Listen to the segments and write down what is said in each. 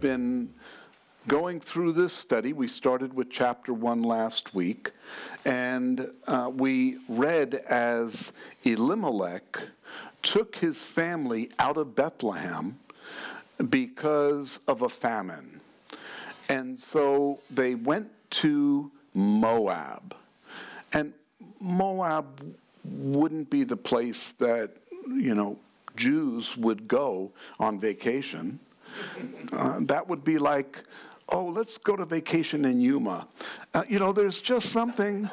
been going through this study, we started with chapter one last week, and uh, we read as Elimelech took his family out of Bethlehem because of a famine. And so they went to Moab. And Moab wouldn't be the place that, you know, Jews would go on vacation. Uh, that would be like, oh, let's go to vacation in Yuma. Uh, you know, there's just something.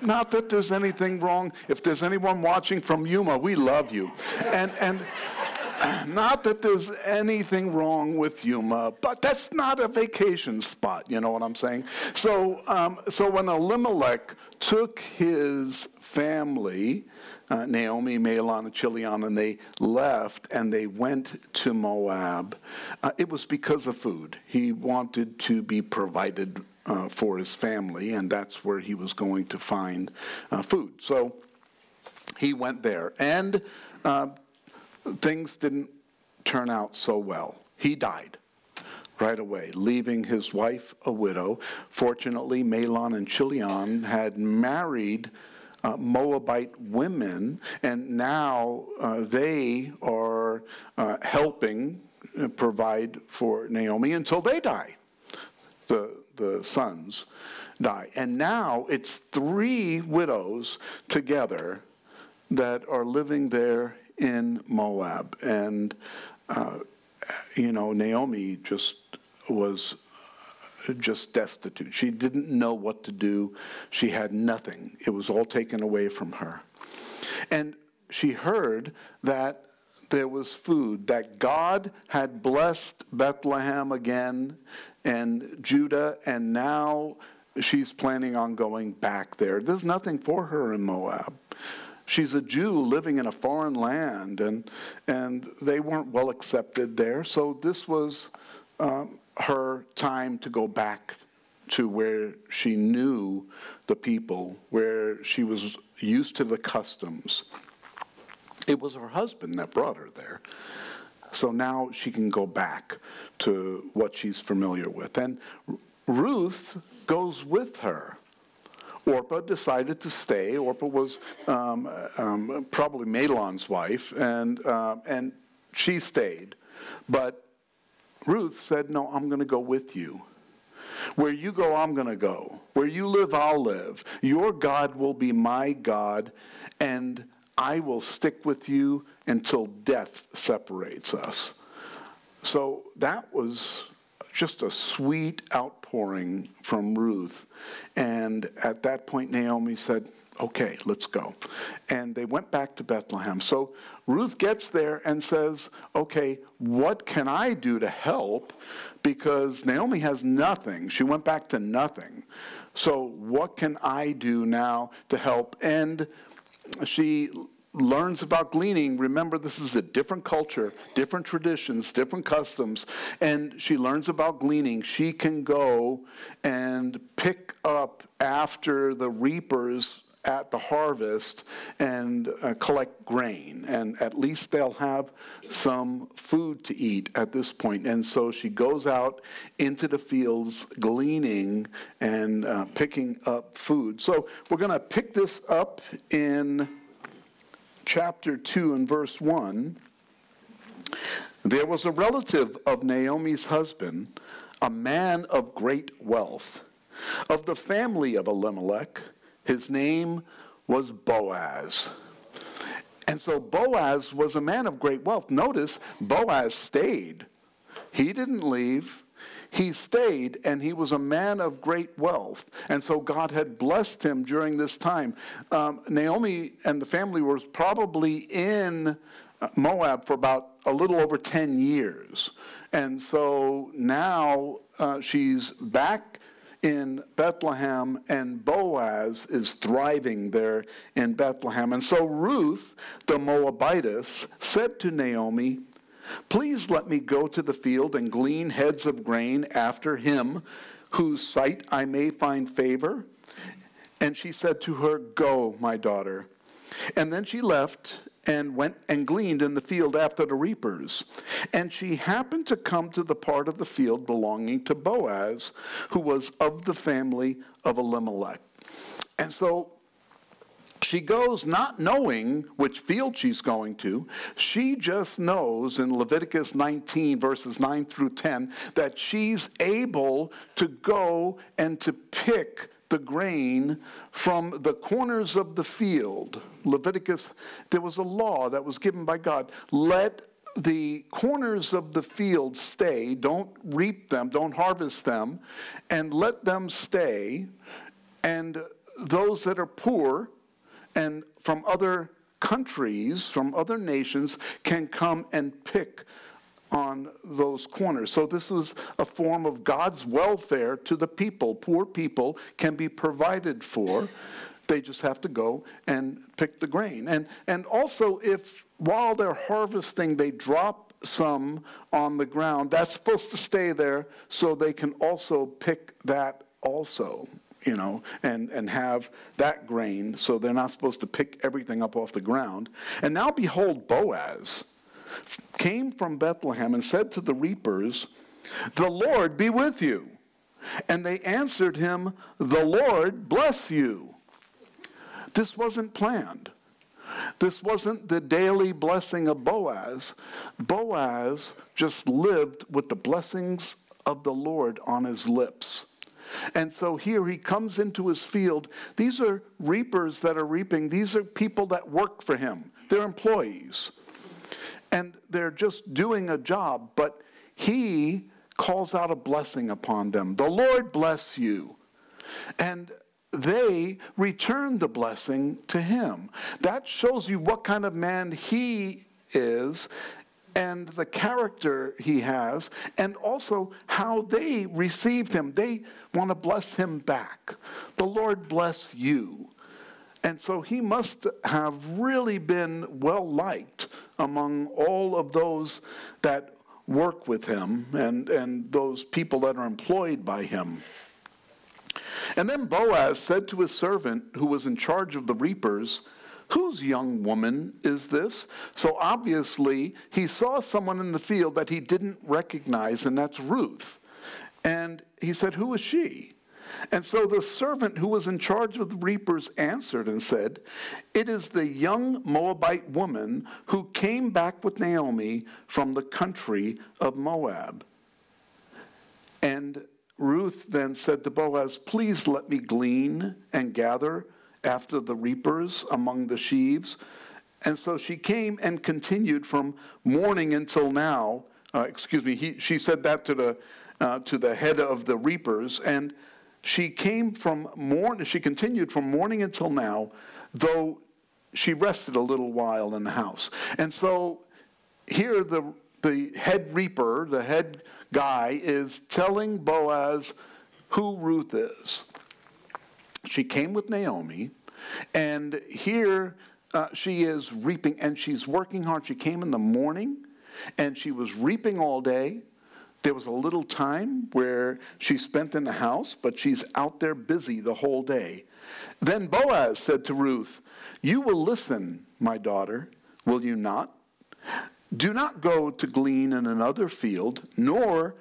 Not that there's anything wrong. If there's anyone watching from Yuma, we love you. And, and not that there's anything wrong with Yuma, but that's not a vacation spot. You know what I'm saying? So, um, so when Elimelech took his family, uh, Naomi, Mahlon, and Chilion, and they left and they went to Moab, uh, it was because of food. He wanted to be provided uh, for his family, and that's where he was going to find uh, food. So he went there. And uh, things didn't turn out so well. He died right away, leaving his wife a widow. Fortunately, Mahlon and Chilion had married uh, Moabite women, and now uh, they are uh, helping uh, provide for Naomi until they die. The, the sons die. And now it's three widows together that are living there in Moab. And, uh, you know, Naomi just was just destitute. She didn't know what to do. She had nothing. It was all taken away from her. And she heard that there was food, that God had blessed Bethlehem again and Judah, and now she's planning on going back there. There's nothing for her in Moab. She's a Jew living in a foreign land, and, and they weren't well accepted there. So this was um, her time to go back to where she knew the people, where she was used to the customs. It was her husband that brought her there. So now she can go back to what she's familiar with. And Ruth goes with her. Orpah decided to stay. Orpah was um, um, probably Mahlon's wife, and, uh, and she stayed. But Ruth said, No, I'm going to go with you. Where you go, I'm going to go. Where you live, I'll live. Your God will be my God, and I will stick with you until death separates us. So that was just a sweet outpouring from Ruth. And at that point, Naomi said, Okay, let's go. And they went back to Bethlehem. So Ruth gets there and says, Okay, what can I do to help? Because Naomi has nothing. She went back to nothing. So, what can I do now to help? And she learns about gleaning, remember this is a different culture, different traditions, different customs, and she learns about gleaning. She can go and pick up after the reapers at the harvest and uh, collect grain, and at least they'll have some food to eat at this point. And so she goes out into the fields gleaning and uh, picking up food. So we're going to pick this up in chapter 2 and verse 1, there was a relative of Naomi's husband, a man of great wealth, of the family of Elimelech. His name was Boaz. And so Boaz was a man of great wealth. Notice, Boaz stayed. He didn't leave he stayed and he was a man of great wealth. And so God had blessed him during this time. Um, Naomi and the family were probably in uh, Moab for about a little over 10 years. And so now uh, she's back in Bethlehem, and Boaz is thriving there in Bethlehem. And so Ruth, the Moabitess, said to Naomi, Please let me go to the field and glean heads of grain after him, whose sight I may find favor. And she said to her, Go, my daughter. And then she left and went and gleaned in the field after the reapers. And she happened to come to the part of the field belonging to Boaz, who was of the family of Elimelech. And so she goes not knowing which field she's going to. She just knows in Leviticus 19, verses 9 through 10, that she's able to go and to pick the grain from the corners of the field. Leviticus, there was a law that was given by God. Let the corners of the field stay, don't reap them, don't harvest them, and let them stay. And those that are poor and from other countries, from other nations, can come and pick on those corners. So this is a form of God's welfare to the people. Poor people can be provided for. They just have to go and pick the grain. And, and also, if while they're harvesting, they drop some on the ground, that's supposed to stay there so they can also pick that also you know, and, and have that grain. So they're not supposed to pick everything up off the ground. And now behold, Boaz came from Bethlehem and said to the reapers, The Lord be with you. And they answered him, The Lord bless you. This wasn't planned. This wasn't the daily blessing of Boaz. Boaz just lived with the blessings of the Lord on his lips. And so here he comes into his field. These are reapers that are reaping, these are people that work for him, they're employees and they're just doing a job, but he calls out a blessing upon them. The Lord bless you. And they return the blessing to him. That shows you what kind of man he is and the character he has, and also how they received him. They want to bless him back. The Lord bless you. And so he must have really been well liked among all of those that work with him and, and those people that are employed by him. And then Boaz said to his servant who was in charge of the reapers, Whose young woman is this? So obviously, he saw someone in the field that he didn't recognize, and that's Ruth. And he said, Who is she? And so the servant who was in charge of the reapers answered and said, It is the young Moabite woman who came back with Naomi from the country of Moab. And Ruth then said to Boaz, Please let me glean and gather after the reapers among the sheaves. And so she came and continued from morning until now. Uh, excuse me, he, she said that to the, uh, to the head of the reapers. And she came from morning, she continued from morning until now, though she rested a little while in the house. And so here the, the head reaper, the head guy, is telling Boaz who Ruth is. She came with Naomi, and here uh, she is reaping, and she's working hard. She came in the morning, and she was reaping all day. There was a little time where she spent in the house, but she's out there busy the whole day. Then Boaz said to Ruth, You will listen, my daughter, will you not? Do not go to glean in another field, nor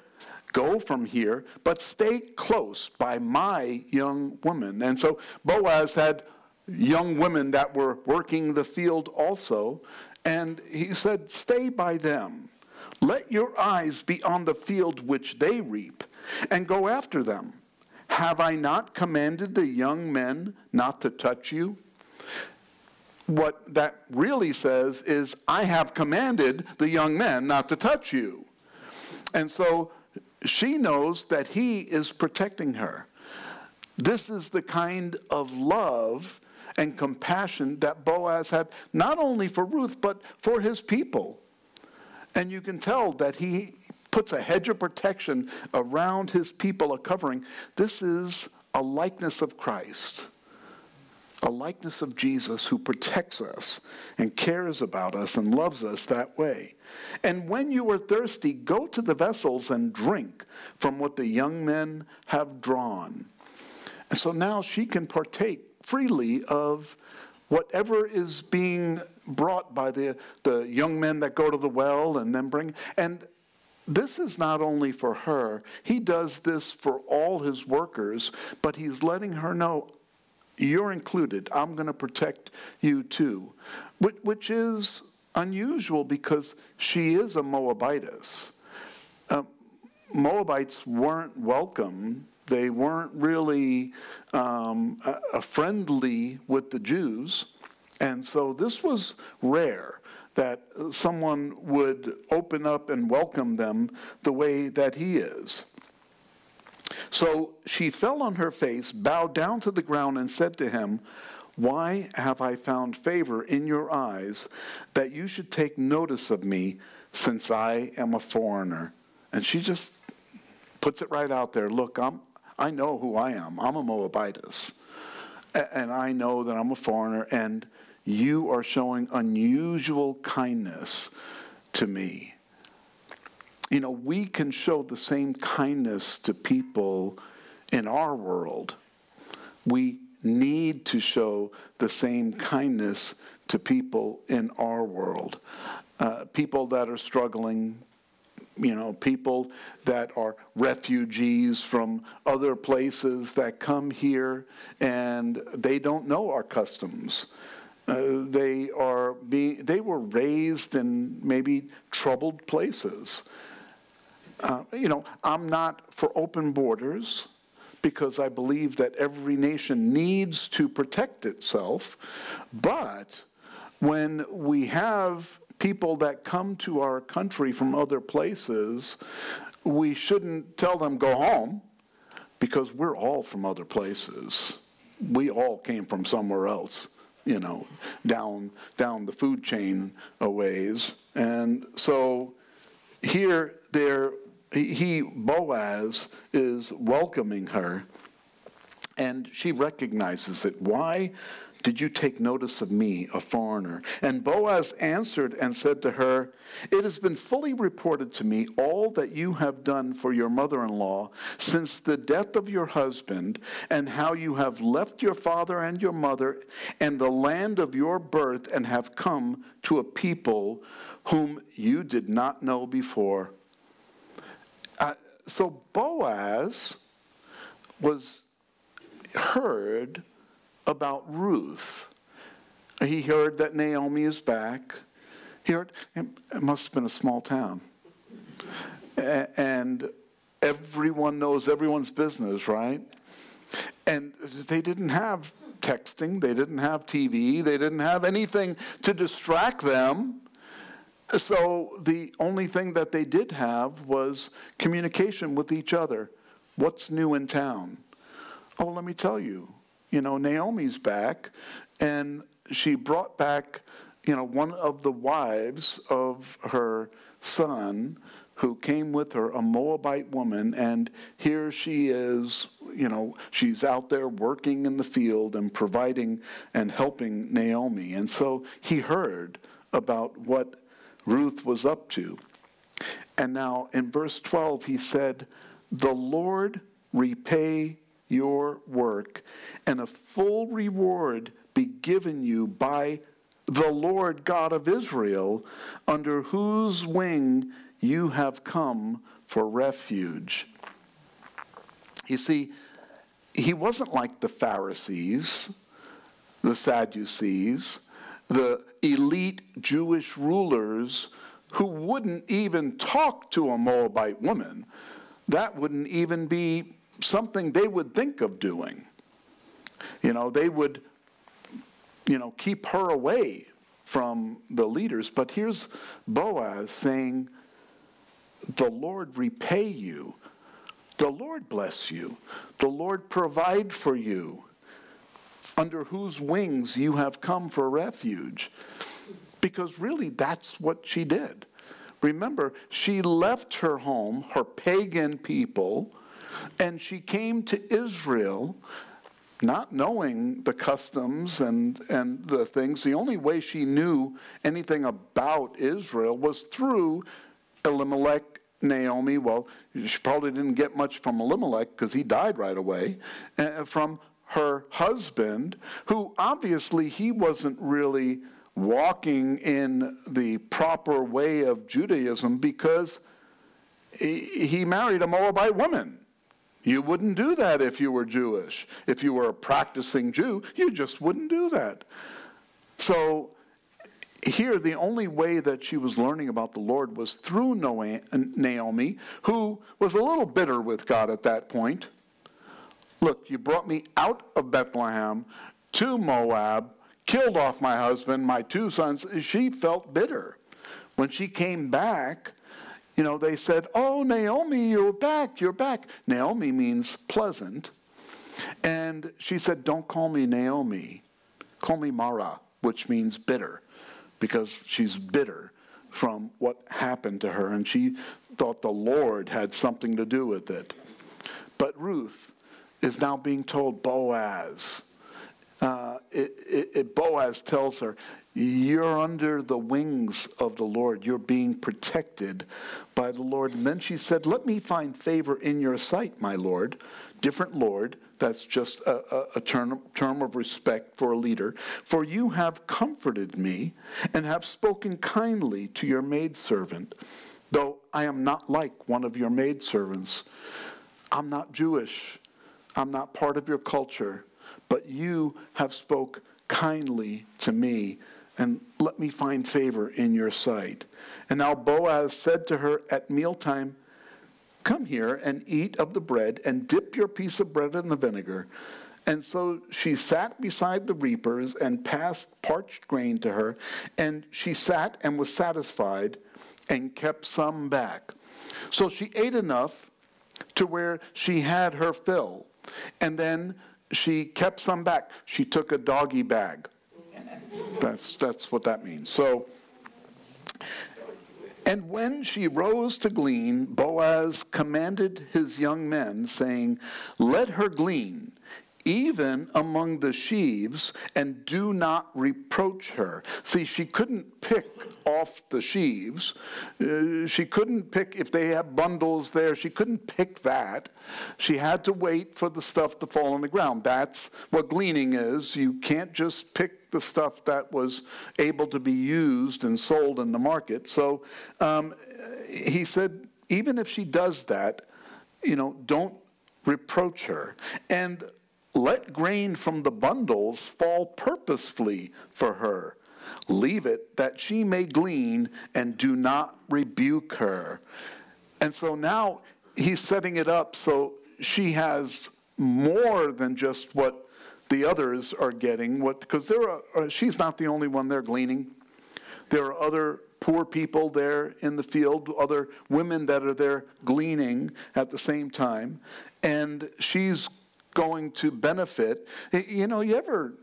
go from here, but stay close by my young woman. And so Boaz had young women that were working the field also, and he said, Stay by them. Let your eyes be on the field which they reap, and go after them. Have I not commanded the young men not to touch you? What that really says is, I have commanded the young men not to touch you. And so she knows that he is protecting her. This is the kind of love and compassion that Boaz had, not only for Ruth, but for his people. And you can tell that he puts a hedge of protection around his people, a covering. This is a likeness of Christ, a likeness of Jesus who protects us and cares about us and loves us that way. And when you are thirsty, go to the vessels and drink from what the young men have drawn. And so now she can partake freely of whatever is being brought by the, the young men that go to the well and then bring. And this is not only for her, he does this for all his workers, but he's letting her know you're included. I'm going to protect you too, which, which is unusual because she is a Moabitess. Uh, Moabites weren't welcome. They weren't really um, a, a friendly with the Jews. And so this was rare that someone would open up and welcome them the way that he is. So she fell on her face, bowed down to the ground, and said to him, Why have I found favor in your eyes that you should take notice of me since I am a foreigner? And she just puts it right out there. Look, I'm, I know who I am. I'm a Moabitess. And I know that I'm a foreigner, and you are showing unusual kindness to me. You know, we can show the same kindness to people in our world. We need to show the same kindness to people in our world. Uh, people that are struggling, you know, people that are refugees from other places that come here and they don't know our customs. Uh, they are being, they were raised in maybe troubled places. Uh, you know, I'm not for open borders because I believe that every nation needs to protect itself. But when we have people that come to our country from other places, we shouldn't tell them go home because we're all from other places. We all came from somewhere else you know, down down the food chain a ways. And so here there he Boaz is welcoming her and she recognizes it. Why? Did you take notice of me, a foreigner? And Boaz answered and said to her, It has been fully reported to me all that you have done for your mother in law since the death of your husband, and how you have left your father and your mother and the land of your birth and have come to a people whom you did not know before. Uh, so Boaz was heard about Ruth. He heard that Naomi is back. He heard, it must have been a small town. And everyone knows everyone's business, right? And they didn't have texting, they didn't have TV, they didn't have anything to distract them. So the only thing that they did have was communication with each other. What's new in town? Oh, let me tell you, you know, Naomi's back, and she brought back, you know, one of the wives of her son who came with her, a Moabite woman, and here she is, you know, she's out there working in the field and providing and helping Naomi. And so he heard about what Ruth was up to. And now in verse 12, he said, The Lord repay your work, and a full reward be given you by the Lord God of Israel, under whose wing you have come for refuge. You see, he wasn't like the Pharisees, the Sadducees, the elite Jewish rulers who wouldn't even talk to a Moabite woman. That wouldn't even be something they would think of doing. You know, they would, you know, keep her away from the leaders. But here's Boaz saying, The Lord repay you. The Lord bless you. The Lord provide for you, under whose wings you have come for refuge. Because really, that's what she did. Remember, she left her home, her pagan people, and she came to Israel not knowing the customs and, and the things. The only way she knew anything about Israel was through Elimelech, Naomi. Well, she probably didn't get much from Elimelech because he died right away. Uh, from her husband, who obviously he wasn't really walking in the proper way of Judaism because he married a Moabite woman. You wouldn't do that if you were Jewish. If you were a practicing Jew, you just wouldn't do that. So here, the only way that she was learning about the Lord was through Naomi, who was a little bitter with God at that point. Look, you brought me out of Bethlehem to Moab, killed off my husband, my two sons. She felt bitter. When she came back, you know, they said, Oh, Naomi, you're back, you're back. Naomi means pleasant. And she said, Don't call me Naomi, call me Mara, which means bitter, because she's bitter from what happened to her. And she thought the Lord had something to do with it. But Ruth is now being told, Boaz. Boaz tells her, you're under the wings of the Lord. You're being protected by the Lord. And then she said, Let me find favor in your sight, my Lord. Different Lord. That's just a, a, a term, term of respect for a leader. For you have comforted me and have spoken kindly to your maidservant, though I am not like one of your maidservants. I'm not Jewish. I'm not part of your culture. But you have spoke kindly to me and let me find favor in your sight. And now Boaz said to her at mealtime, Come here and eat of the bread, and dip your piece of bread in the vinegar. And so she sat beside the reapers and passed parched grain to her, and she sat and was satisfied and kept some back. So she ate enough to where she had her fill, and then she kept some back. She took a doggy bag that's, that's what that means. So, and when she rose to glean, Boaz commanded his young men, saying, Let her glean, even among the sheaves, and do not reproach her. See, she couldn't pick off the sheaves. Uh, she couldn't pick, if they have bundles there, she couldn't pick that. She had to wait for the stuff to fall on the ground. That's what gleaning is. You can't just pick the stuff that was able to be used and sold in the market. So um, he said, even if she does that, you know, don't reproach her. And let grain from the bundles fall purposefully for her. Leave it that she may glean and do not rebuke her. And so now he's setting it up so she has more than just what the others are getting. What because there are uh, she's not the only one there gleaning. There are other poor people there in the field, other women that are there gleaning at the same time, and she's going to benefit. You know, you ever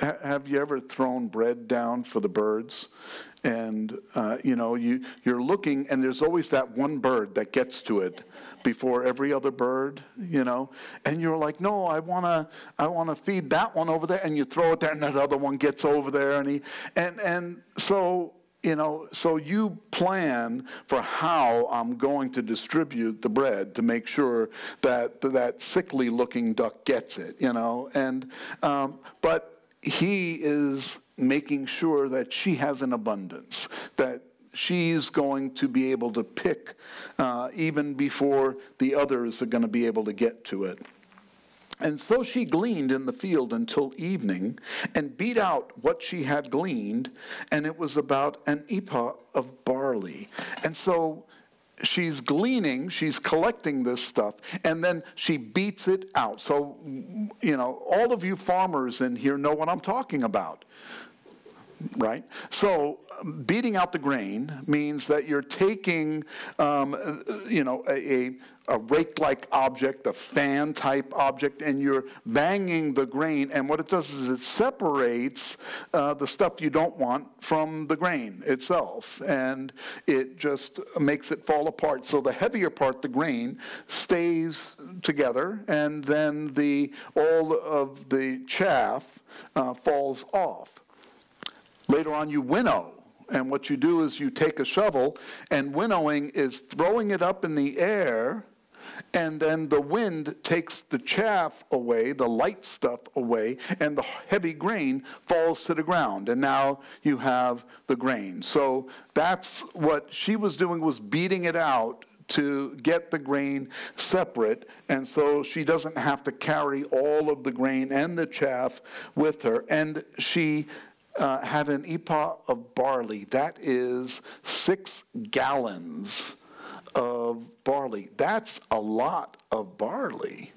have you ever thrown bread down for the birds? And uh, you know, you you're looking, and there's always that one bird that gets to it before every other bird. You know, and you're like, no, I wanna I wanna feed that one over there, and you throw it there, and that other one gets over there, and he and and so you know, so you plan for how I'm going to distribute the bread to make sure that that sickly looking duck gets it, you know, and um, but he is making sure that she has an abundance, that she's going to be able to pick uh, even before the others are going to be able to get to it. And so she gleaned in the field until evening and beat out what she had gleaned, and it was about an ephah of barley. And so she's gleaning, she's collecting this stuff, and then she beats it out. So, you know, all of you farmers in here know what I'm talking about, right? So, beating out the grain means that you're taking, um, you know, a, a a rake like object, a fan type object, and you're banging the grain. And what it does is it separates uh, the stuff you don't want from the grain itself. And it just makes it fall apart. So the heavier part, the grain, stays together, and then the, all of the chaff uh, falls off. Later on, you winnow. And what you do is you take a shovel, and winnowing is throwing it up in the air and then the wind takes the chaff away, the light stuff away, and the heavy grain falls to the ground. And now you have the grain. So that's what she was doing was beating it out to get the grain separate, and so she doesn't have to carry all of the grain and the chaff with her. And she uh, had an ephah of barley. That is six gallons of barley. That's a lot of barley,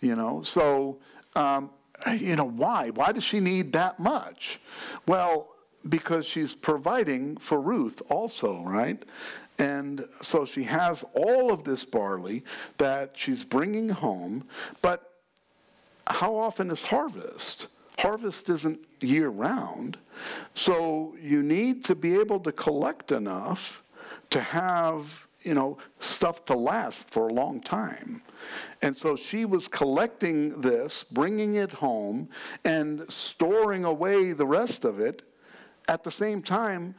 you know. So, um, you know, why? Why does she need that much? Well, because she's providing for Ruth also, right? And so she has all of this barley that she's bringing home, but how often is harvest? Harvest isn't year round. So you need to be able to collect enough to have, you know, stuff to last for a long time. And so she was collecting this, bringing it home, and storing away the rest of it. At the same time,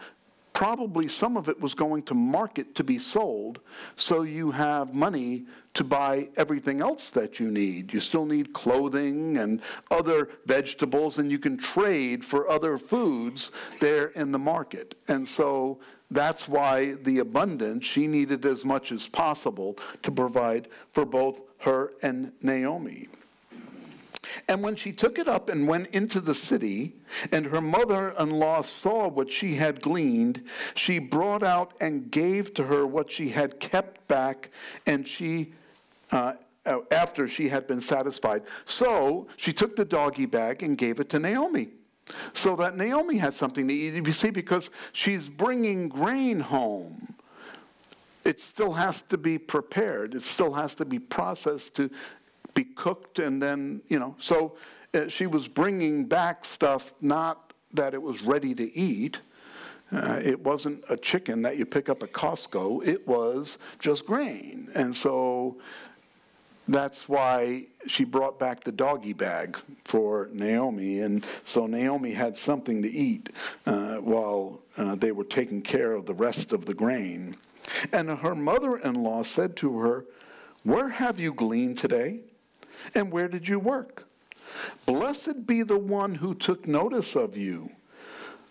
probably some of it was going to market to be sold, so you have money to buy everything else that you need. You still need clothing and other vegetables, and you can trade for other foods there in the market. And so that's why the abundance, she needed as much as possible to provide for both her and Naomi. And when she took it up and went into the city, and her mother in law saw what she had gleaned, she brought out and gave to her what she had kept back, and she uh, after she had been satisfied. So she took the doggy bag and gave it to Naomi. So that Naomi had something to eat. You see, because she's bringing grain home, it still has to be prepared. It still has to be processed to be cooked and then, you know. So uh, she was bringing back stuff, not that it was ready to eat. Uh, it wasn't a chicken that you pick up at Costco. It was just grain. And so that's why she brought back the doggy bag for Naomi. And so Naomi had something to eat uh, while uh, they were taking care of the rest of the grain. And her mother in law said to her, Where have you gleaned today? And where did you work? Blessed be the one who took notice of you.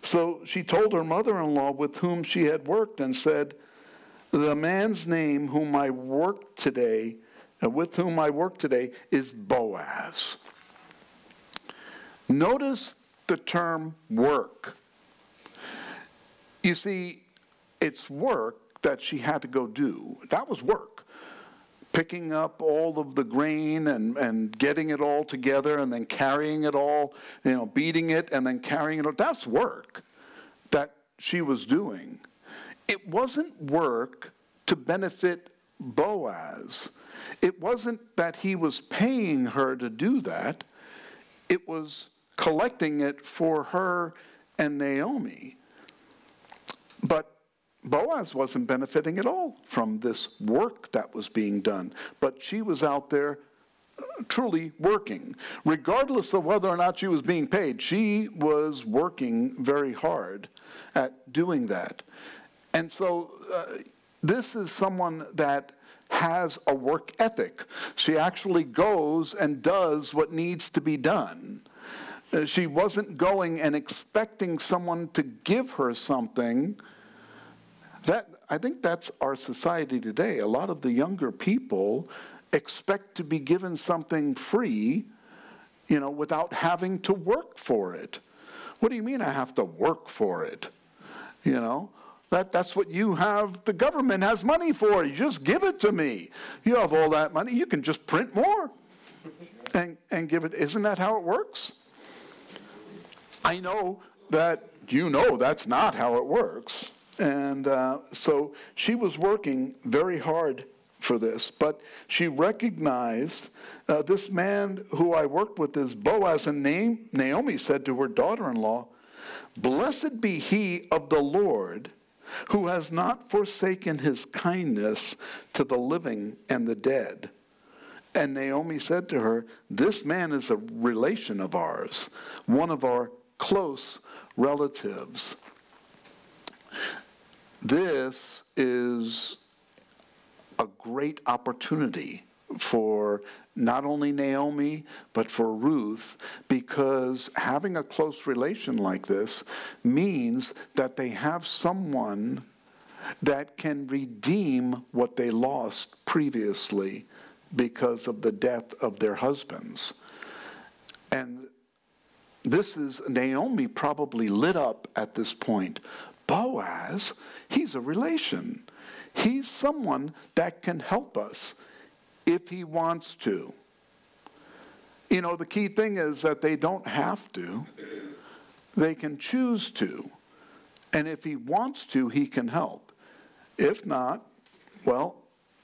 So she told her mother in law with whom she had worked and said, The man's name whom I worked today, and uh, with whom I work today, is Boaz. Notice the term work. You see, it's work that she had to go do. That was work picking up all of the grain and, and getting it all together and then carrying it all, you know, beating it and then carrying it all. That's work that she was doing. It wasn't work to benefit Boaz. It wasn't that he was paying her to do that, it was collecting it for her and Naomi. But Boaz wasn't benefiting at all from this work that was being done, but she was out there uh, truly working. Regardless of whether or not she was being paid, she was working very hard at doing that. And so uh, this is someone that has a work ethic. She actually goes and does what needs to be done. Uh, she wasn't going and expecting someone to give her something that, I think that's our society today. A lot of the younger people expect to be given something free, you know, without having to work for it. What do you mean I have to work for it? You know? That, that's what you have, the government has money for. You just give it to me. You have all that money, you can just print more and, and give it. Isn't that how it works? I know that you know that's not how it works. And uh, so she was working very hard for this, but she recognized uh, this man who I worked with is Boaz, and Naomi said to her daughter in law, Blessed be he of the Lord who has not forsaken his kindness to the living and the dead. And Naomi said to her, This man is a relation of ours, one of our close relatives. This is a great opportunity for not only Naomi, but for Ruth, because having a close relation like this means that they have someone that can redeem what they lost previously because of the death of their husbands. And this is Naomi probably lit up at this point. Boaz, he's a relation. He's someone that can help us if he wants to. You know, the key thing is that they don't have to, they can choose to. And if he wants to, he can help. If not, well,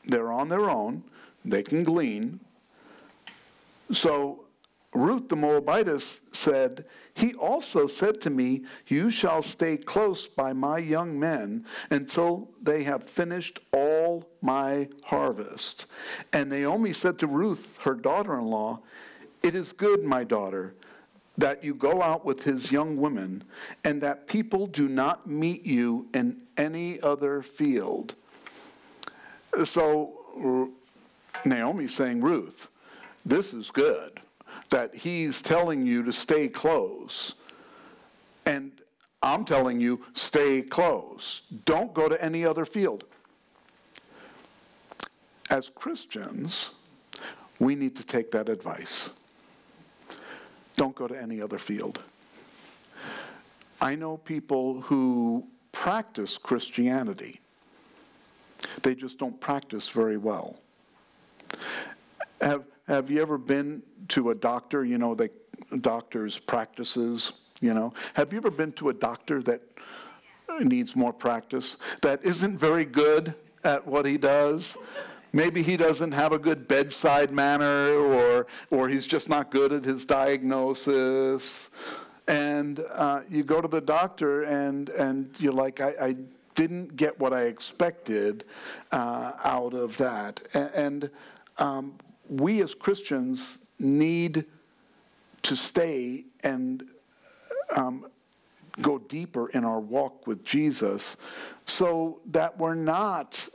they're on their own, they can glean. So Ruth the Moabitess said, He also said to me, You shall stay close by my young men until they have finished all my harvest. And Naomi said to Ruth, her daughter in law, It is good, my daughter, that you go out with his young women, and that people do not meet you in any other field. So Naomi's saying, Ruth, this is good that he's telling you to stay close. And I'm telling you, stay close. Don't go to any other field. As Christians, we need to take that advice. Don't go to any other field. I know people who practice Christianity, they just don't practice very well. Have, have you ever been to a doctor? You know, the doctor's practices, you know. Have you ever been to a doctor that needs more practice, that isn't very good at what he does? Maybe he doesn't have a good bedside manner, or, or he's just not good at his diagnosis. And uh, you go to the doctor, and, and you're like, I, I didn't get what I expected uh, out of that. And, and um, we as Christians need to stay and um, go deeper in our walk with Jesus so that we're not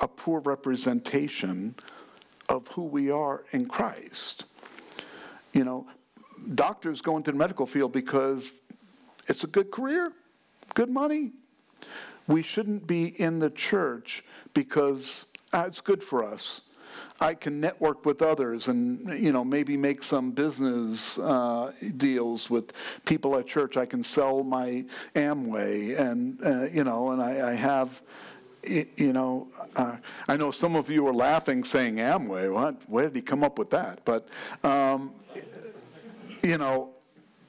a poor representation of who we are in Christ. You know, doctors go into the medical field because it's a good career, good money. We shouldn't be in the church because ah, it's good for us. I can network with others and you know maybe make some business uh, deals with people at church. I can sell my Amway and uh, you know and I, I have you know uh, I know some of you are laughing saying Amway. What? Where did he come up with that? But um, you know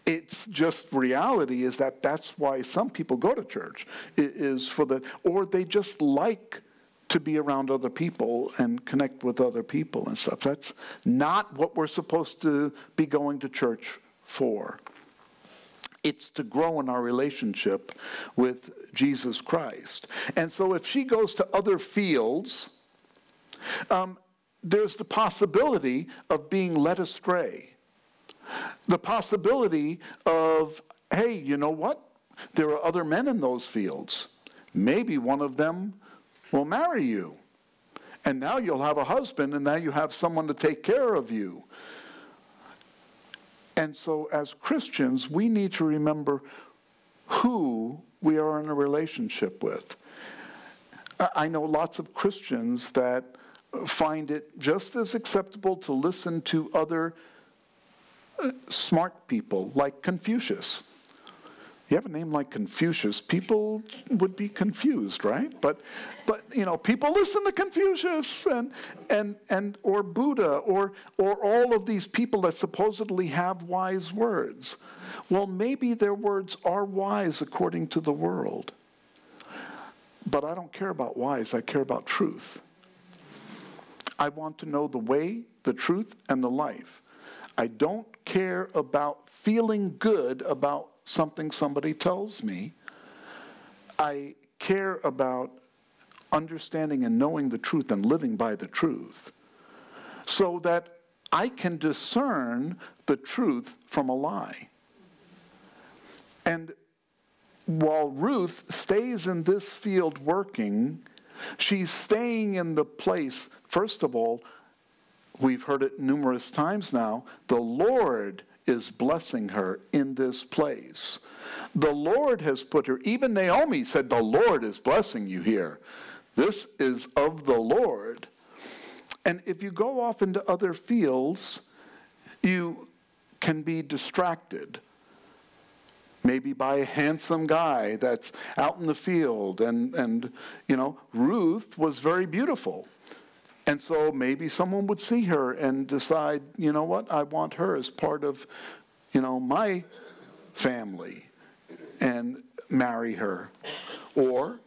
it's just reality is that that's why some people go to church is for the or they just like to be around other people and connect with other people and stuff. That's not what we're supposed to be going to church for. It's to grow in our relationship with Jesus Christ. And so if she goes to other fields, um, there's the possibility of being led astray. The possibility of, hey, you know what? There are other men in those fields. Maybe one of them will marry you. And now you'll have a husband, and now you have someone to take care of you. And so, as Christians, we need to remember who we are in a relationship with. I know lots of Christians that find it just as acceptable to listen to other uh, smart people like Confucius you have a name like Confucius, people would be confused, right? But, but you know, people listen to Confucius and, and, and or Buddha or, or all of these people that supposedly have wise words. Well, maybe their words are wise according to the world. But I don't care about wise, I care about truth. I want to know the way, the truth, and the life. I don't care about feeling good about something somebody tells me. I care about understanding and knowing the truth and living by the truth so that I can discern the truth from a lie. And while Ruth stays in this field working, She's staying in the place, first of all, we've heard it numerous times now, the Lord is blessing her in this place. The Lord has put her, even Naomi said, The Lord is blessing you here. This is of the Lord. And if you go off into other fields, you can be distracted. Maybe by a handsome guy that's out in the field. And, and, you know, Ruth was very beautiful. And so maybe someone would see her and decide, you know what, I want her as part of, you know, my family and marry her. Or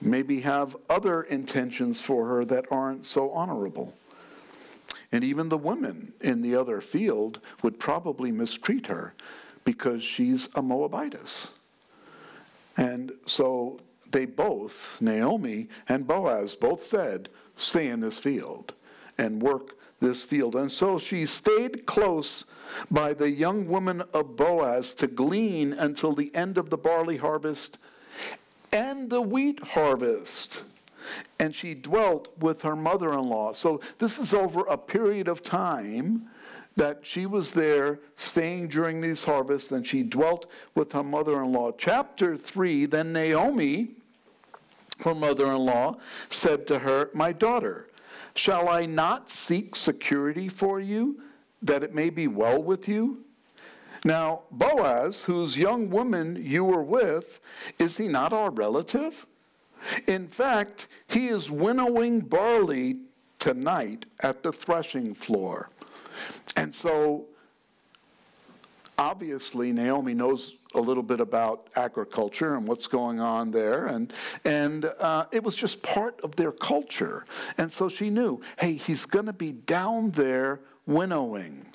maybe have other intentions for her that aren't so honorable. And even the women in the other field would probably mistreat her because she's a Moabitess. And so they both, Naomi and Boaz, both said, stay in this field and work this field. And so she stayed close by the young woman of Boaz to glean until the end of the barley harvest and the wheat harvest. And she dwelt with her mother in law. So this is over a period of time that she was there staying during these harvests, and she dwelt with her mother in law. Chapter 3 Then Naomi her mother in law, said to her, My daughter, shall I not seek security for you, that it may be well with you? Now, Boaz, whose young woman you were with, is he not our relative? In fact, he is winnowing barley tonight at the threshing floor. And so, obviously, Naomi knows a little bit about agriculture and what's going on there. And, and uh, it was just part of their culture. And so she knew hey, he's going to be down there winnowing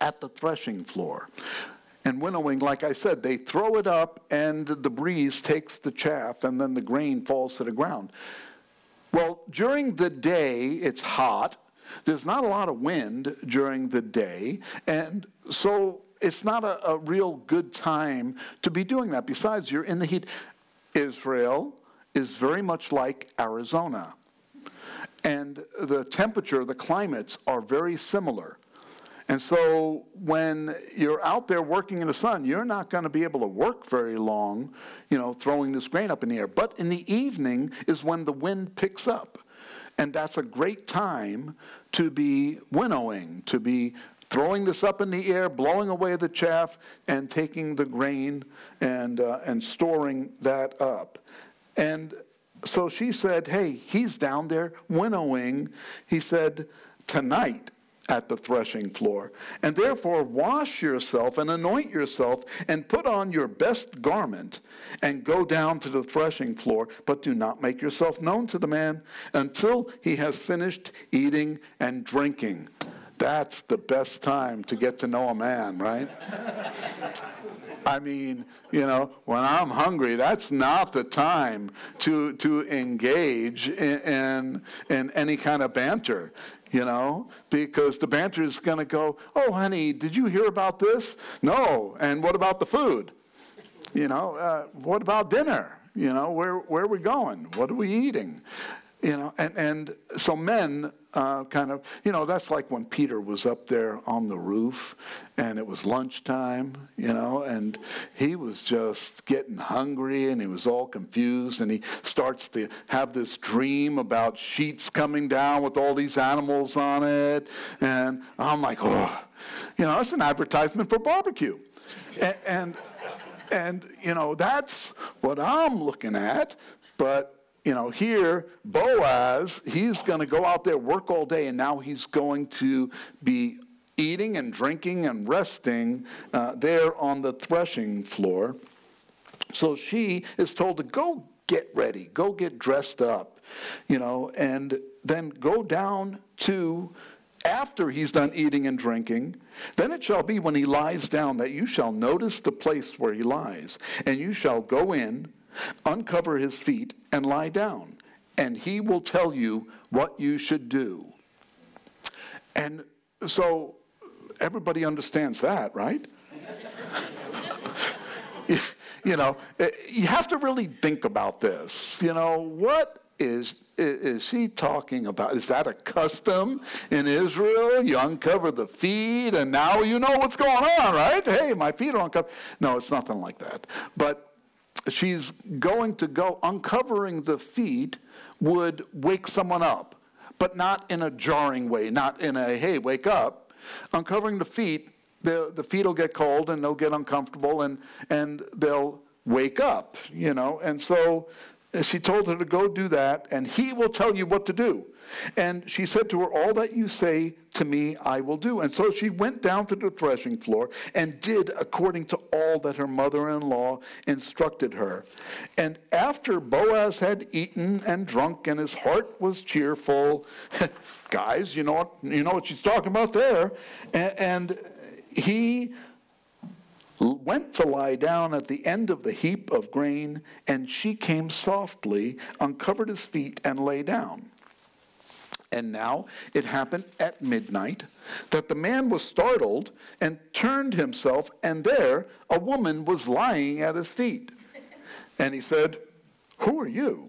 at the threshing floor. And winnowing, like I said, they throw it up and the breeze takes the chaff and then the grain falls to the ground. Well, during the day, it's hot. There's not a lot of wind during the day. And so it's not a, a real good time to be doing that. Besides, you're in the heat. Israel is very much like Arizona. And the temperature, the climates are very similar. And so when you're out there working in the sun, you're not going to be able to work very long, you know, throwing this grain up in the air. But in the evening is when the wind picks up. And that's a great time to be winnowing, to be throwing this up in the air, blowing away the chaff, and taking the grain and, uh, and storing that up. And so she said, Hey, he's down there winnowing. He said, Tonight at the threshing floor. And therefore, wash yourself and anoint yourself and put on your best garment and go down to the threshing floor, but do not make yourself known to the man until he has finished eating and drinking. That's the best time to get to know a man, right? I mean, you know, when I'm hungry, that's not the time to, to engage in, in, in any kind of banter, you know, because the banter is going to go, oh, honey, did you hear about this? No. And what about the food? You know, uh, what about dinner? You know, where, where are we going? What are we eating? You know, and, and so men uh, kind of, you know, that's like when Peter was up there on the roof and it was lunchtime, you know, and he was just getting hungry and he was all confused and he starts to have this dream about sheets coming down with all these animals on it. And I'm like, oh, you know, that's an advertisement for barbecue. and, and and, you know, that's what I'm looking at. But you know, here, Boaz, he's going to go out there, work all day, and now he's going to be eating and drinking and resting uh, there on the threshing floor. So she is told to go get ready, go get dressed up, you know, and then go down to after he's done eating and drinking. Then it shall be when he lies down that you shall notice the place where he lies, and you shall go in uncover his feet, and lie down, and he will tell you what you should do. And so everybody understands that, right? you know, eh, you have to really think about this. You know, what is is he talking about? Is that a custom in Israel? You uncover the feet, and now you know what's going on, right? Hey, my feet are uncovered. No, it's nothing like that. But she's going to go, uncovering the feet would wake someone up, but not in a jarring way, not in a, hey, wake up. Uncovering the feet, the, the feet will get cold and they'll get uncomfortable and, and they'll wake up, you know. And so she told her to go do that, and he will tell you what to do. And she said to her, All that you say to me, I will do. And so she went down to the threshing floor and did according to all that her mother in law instructed her. And after Boaz had eaten and drunk, and his heart was cheerful, guys, you know what, you know what she's talking about there. And, and he went to lie down at the end of the heap of grain, and she came softly, uncovered his feet, and lay down. And now it happened at midnight that the man was startled and turned himself, and there a woman was lying at his feet. And he said, Who are you?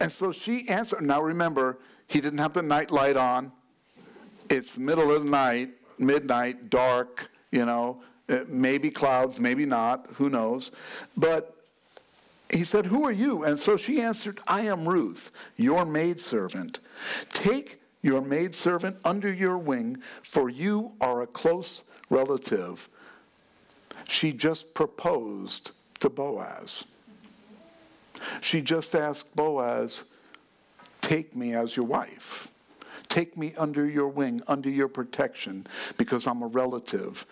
And so she answered. Now remember, he didn't have the night light on. It's middle of the night, midnight, dark, you know, uh, maybe clouds, maybe not, who knows. But he said, Who are you? And so she answered, I am Ruth, your maidservant. Take your maidservant under your wing, for you are a close relative. She just proposed to Boaz. She just asked Boaz, Take me as your wife. Take me under your wing, under your protection, because I'm a relative.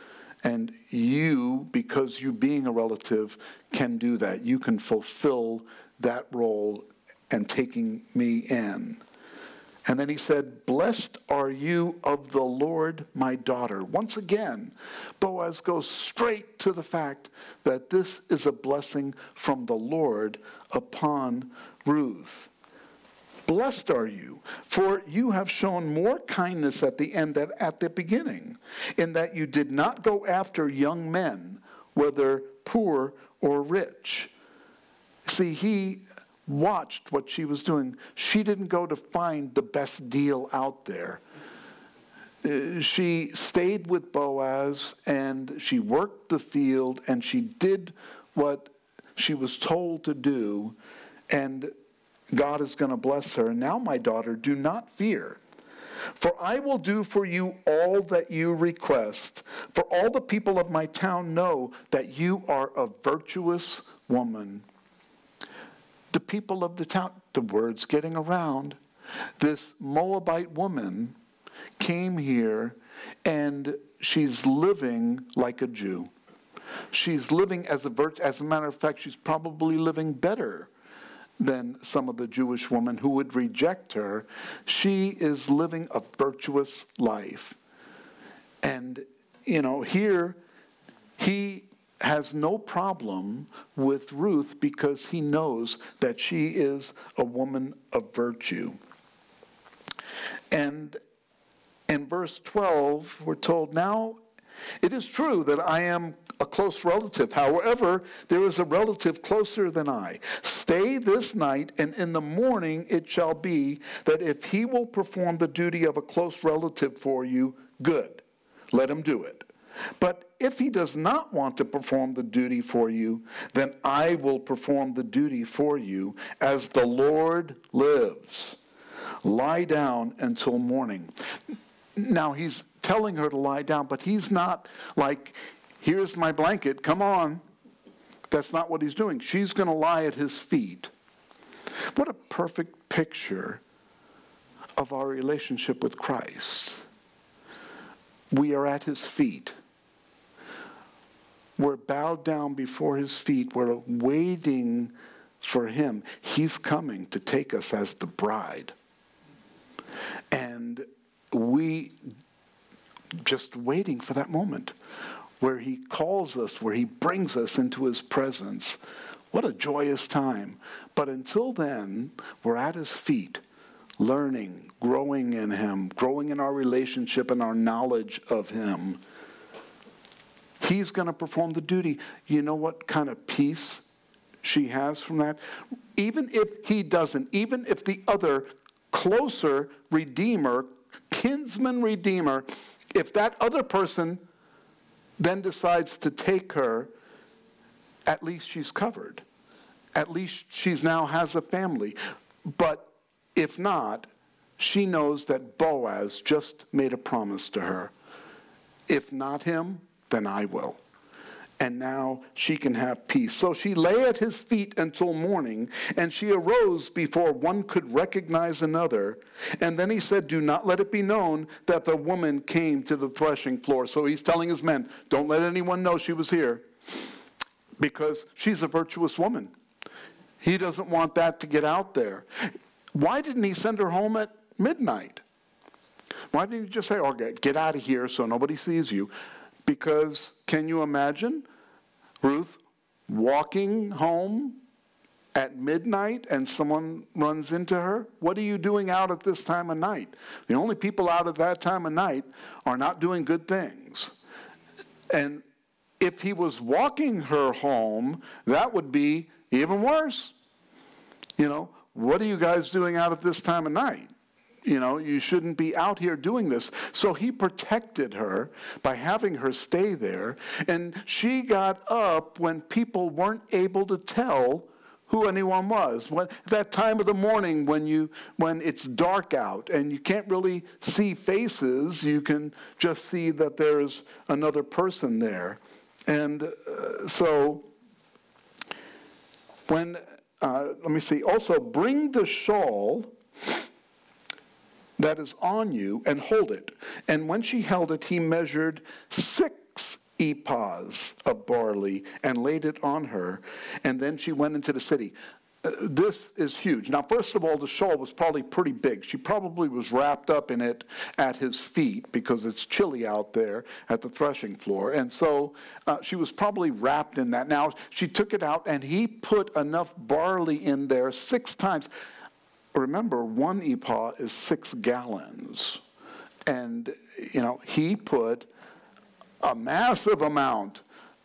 And you, because you being a relative, can do that. You can fulfill that role and taking me in. And then he said, Blessed are you of the Lord, my daughter. Once again, Boaz goes straight to the fact that this is a blessing from the Lord upon Ruth. Blessed are you, for you have shown more kindness at the end than at the beginning, in that you did not go after young men, whether poor or rich. See, he watched what she was doing. She didn't go to find the best deal out there. Uh, she stayed with Boaz and she worked the field and she did what she was told to do. And God is going to bless her. Now, my daughter, do not fear. For I will do for you all that you request. For all the people of my town know that you are a virtuous woman. The people of the town, the word's getting around. This Moabite woman came here and she's living like a Jew. She's living as a virtue. As a matter of fact, she's probably living better than some of the Jewish women who would reject her. She is living a virtuous life. And, you know, here he has no problem with Ruth because he knows that she is a woman of virtue. And in verse 12, we're told, Now it is true that I am a close relative. However, there is a relative closer than I. Stay this night, and in the morning it shall be that if he will perform the duty of a close relative for you, good. Let him do it. But if he does not want to perform the duty for you, then I will perform the duty for you as the Lord lives. Lie down until morning. Now he's telling her to lie down, but he's not like, here's my blanket, come on. That's not what he's doing. She's going to lie at his feet. What a perfect picture of our relationship with Christ. We are at his feet. We're bowed down before his feet. We're waiting for him. He's coming to take us as the bride. And we just waiting for that moment where he calls us, where he brings us into his presence. What a joyous time. But until then, we're at his feet, learning, growing in him, growing in our relationship and our knowledge of him. He's going to perform the duty. You know what kind of peace she has from that? Even if he doesn't, even if the other closer redeemer, kinsman redeemer, if that other person then decides to take her, at least she's covered. At least she's now has a family. But if not, she knows that Boaz just made a promise to her. If not him, then I will. And now she can have peace. So she lay at his feet until morning, and she arose before one could recognize another. And then he said, Do not let it be known that the woman came to the threshing floor. So he's telling his men, Don't let anyone know she was here, because she's a virtuous woman. He doesn't want that to get out there. Why didn't he send her home at midnight? Why didn't he just say, okay, get out of here so nobody sees you? Because can you imagine Ruth walking home at midnight and someone runs into her? What are you doing out at this time of night? The only people out at that time of night are not doing good things. And if he was walking her home, that would be even worse. You know, what are you guys doing out at this time of night? You know, you shouldn't be out here doing this. So he protected her by having her stay there. And she got up when people weren't able to tell who anyone was. When, that time of the morning when, you, when it's dark out and you can't really see faces, you can just see that there's another person there. And uh, so when, uh, let me see, also bring the shawl that is on you and hold it. And when she held it, he measured six ephahs of barley and laid it on her. And then she went into the city. Uh, this is huge. Now, first of all, the shawl was probably pretty big. She probably was wrapped up in it at his feet because it's chilly out there at the threshing floor. And so uh, she was probably wrapped in that. Now, she took it out and he put enough barley in there six times remember, one ephah is six gallons. And, you know, he put a massive amount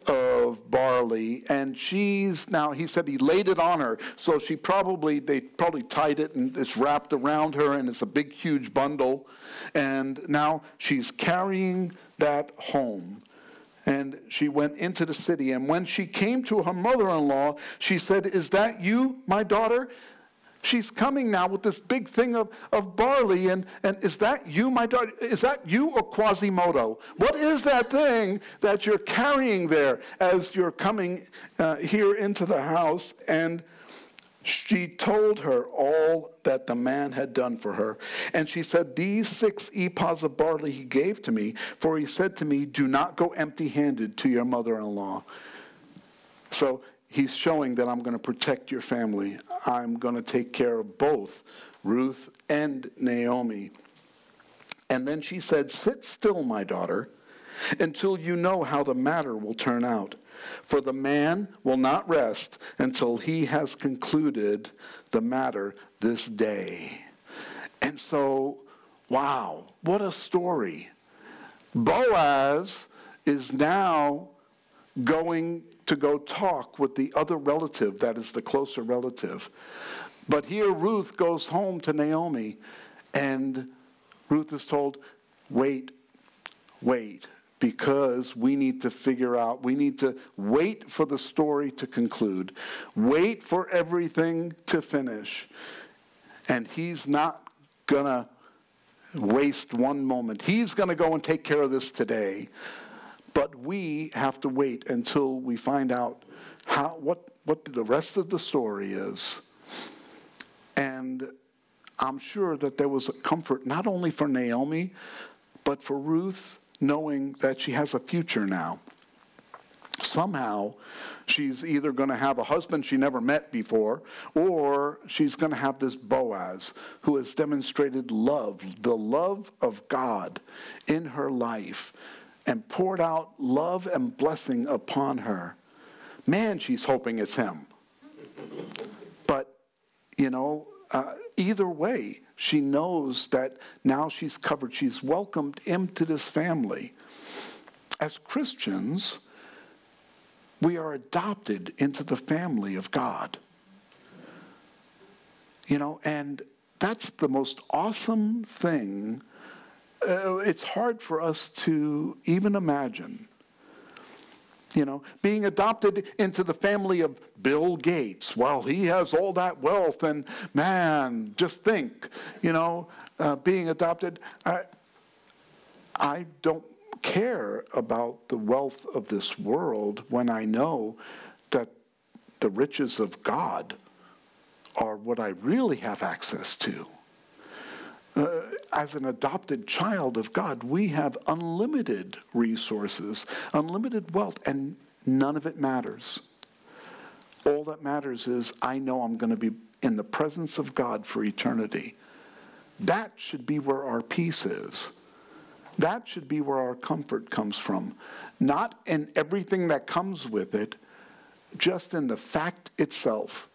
of barley and cheese. now he said he laid it on her. So she probably they probably tied it and it's wrapped around her and it's a big huge bundle. And now she's carrying that home. And she went into the city. And when she came to her mother-in-law she said is that you my daughter She's coming now with this big thing of, of barley, and, and is that you, my daughter? Is that you or Quasimodo? What is that thing that you're carrying there as you're coming uh, here into the house? And she told her all that the man had done for her. And she said, These six ephahs of barley he gave to me, for he said to me, Do not go empty handed to your mother in law. So he's showing that I'm going to protect your family. I'm going to take care of both Ruth and Naomi. And then she said, Sit still, my daughter, until you know how the matter will turn out. For the man will not rest until he has concluded the matter this day. And so, wow, what a story. Boaz is now going to go talk with the other relative that is the closer relative. But here Ruth goes home to Naomi, and Ruth is told, wait, wait, because we need to figure out, we need to wait for the story to conclude, wait for everything to finish. And he's not going to waste one moment. He's going to go and take care of this today. But we have to wait until we find out how, what, what the rest of the story is. And I'm sure that there was a comfort not only for Naomi, but for Ruth, knowing that she has a future now. Somehow, she's either going to have a husband she never met before, or she's going to have this Boaz who has demonstrated love, the love of God in her life and poured out love and blessing upon her. Man, she's hoping it's him. But, you know, uh, either way, she knows that now she's covered. She's welcomed into this family. As Christians, We are adopted into the family of God. You know, and that's the most awesome thing. Uh, it's hard for us to even imagine. You know, being adopted into the family of Bill Gates. Well, he has all that wealth, and man, just think, you know, uh, being adopted. I, I don't care about the wealth of this world when I know that the riches of God are what I really have access to. Uh, as an adopted child of God, we have unlimited resources, unlimited wealth, and none of it matters. All that matters is I know I'm going to be in the presence of God for eternity. That should be where our peace is. That should be where our comfort comes from. Not in everything that comes with it, just in the fact itself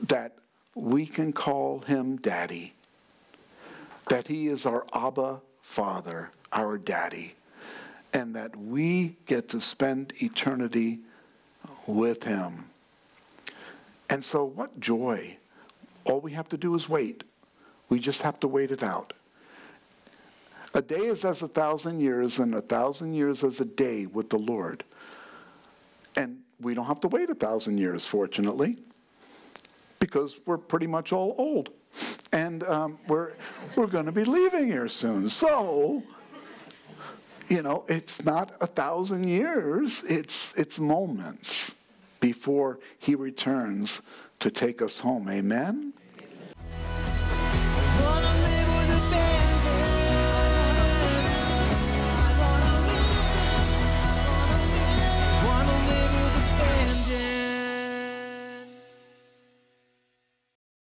that we can call him daddy, that he is our Abba Father, our daddy, and that we get to spend eternity with him. And so, what joy! All we have to do is wait. We just have to wait it out. A day is as a thousand years, and a thousand years as a day with the Lord. And we don't have to wait a thousand years, fortunately, because we're pretty much all old. And um, we're, we're going to be leaving here soon. So, you know, it's not a thousand years, it's, it's moments before he returns to take us home. Amen?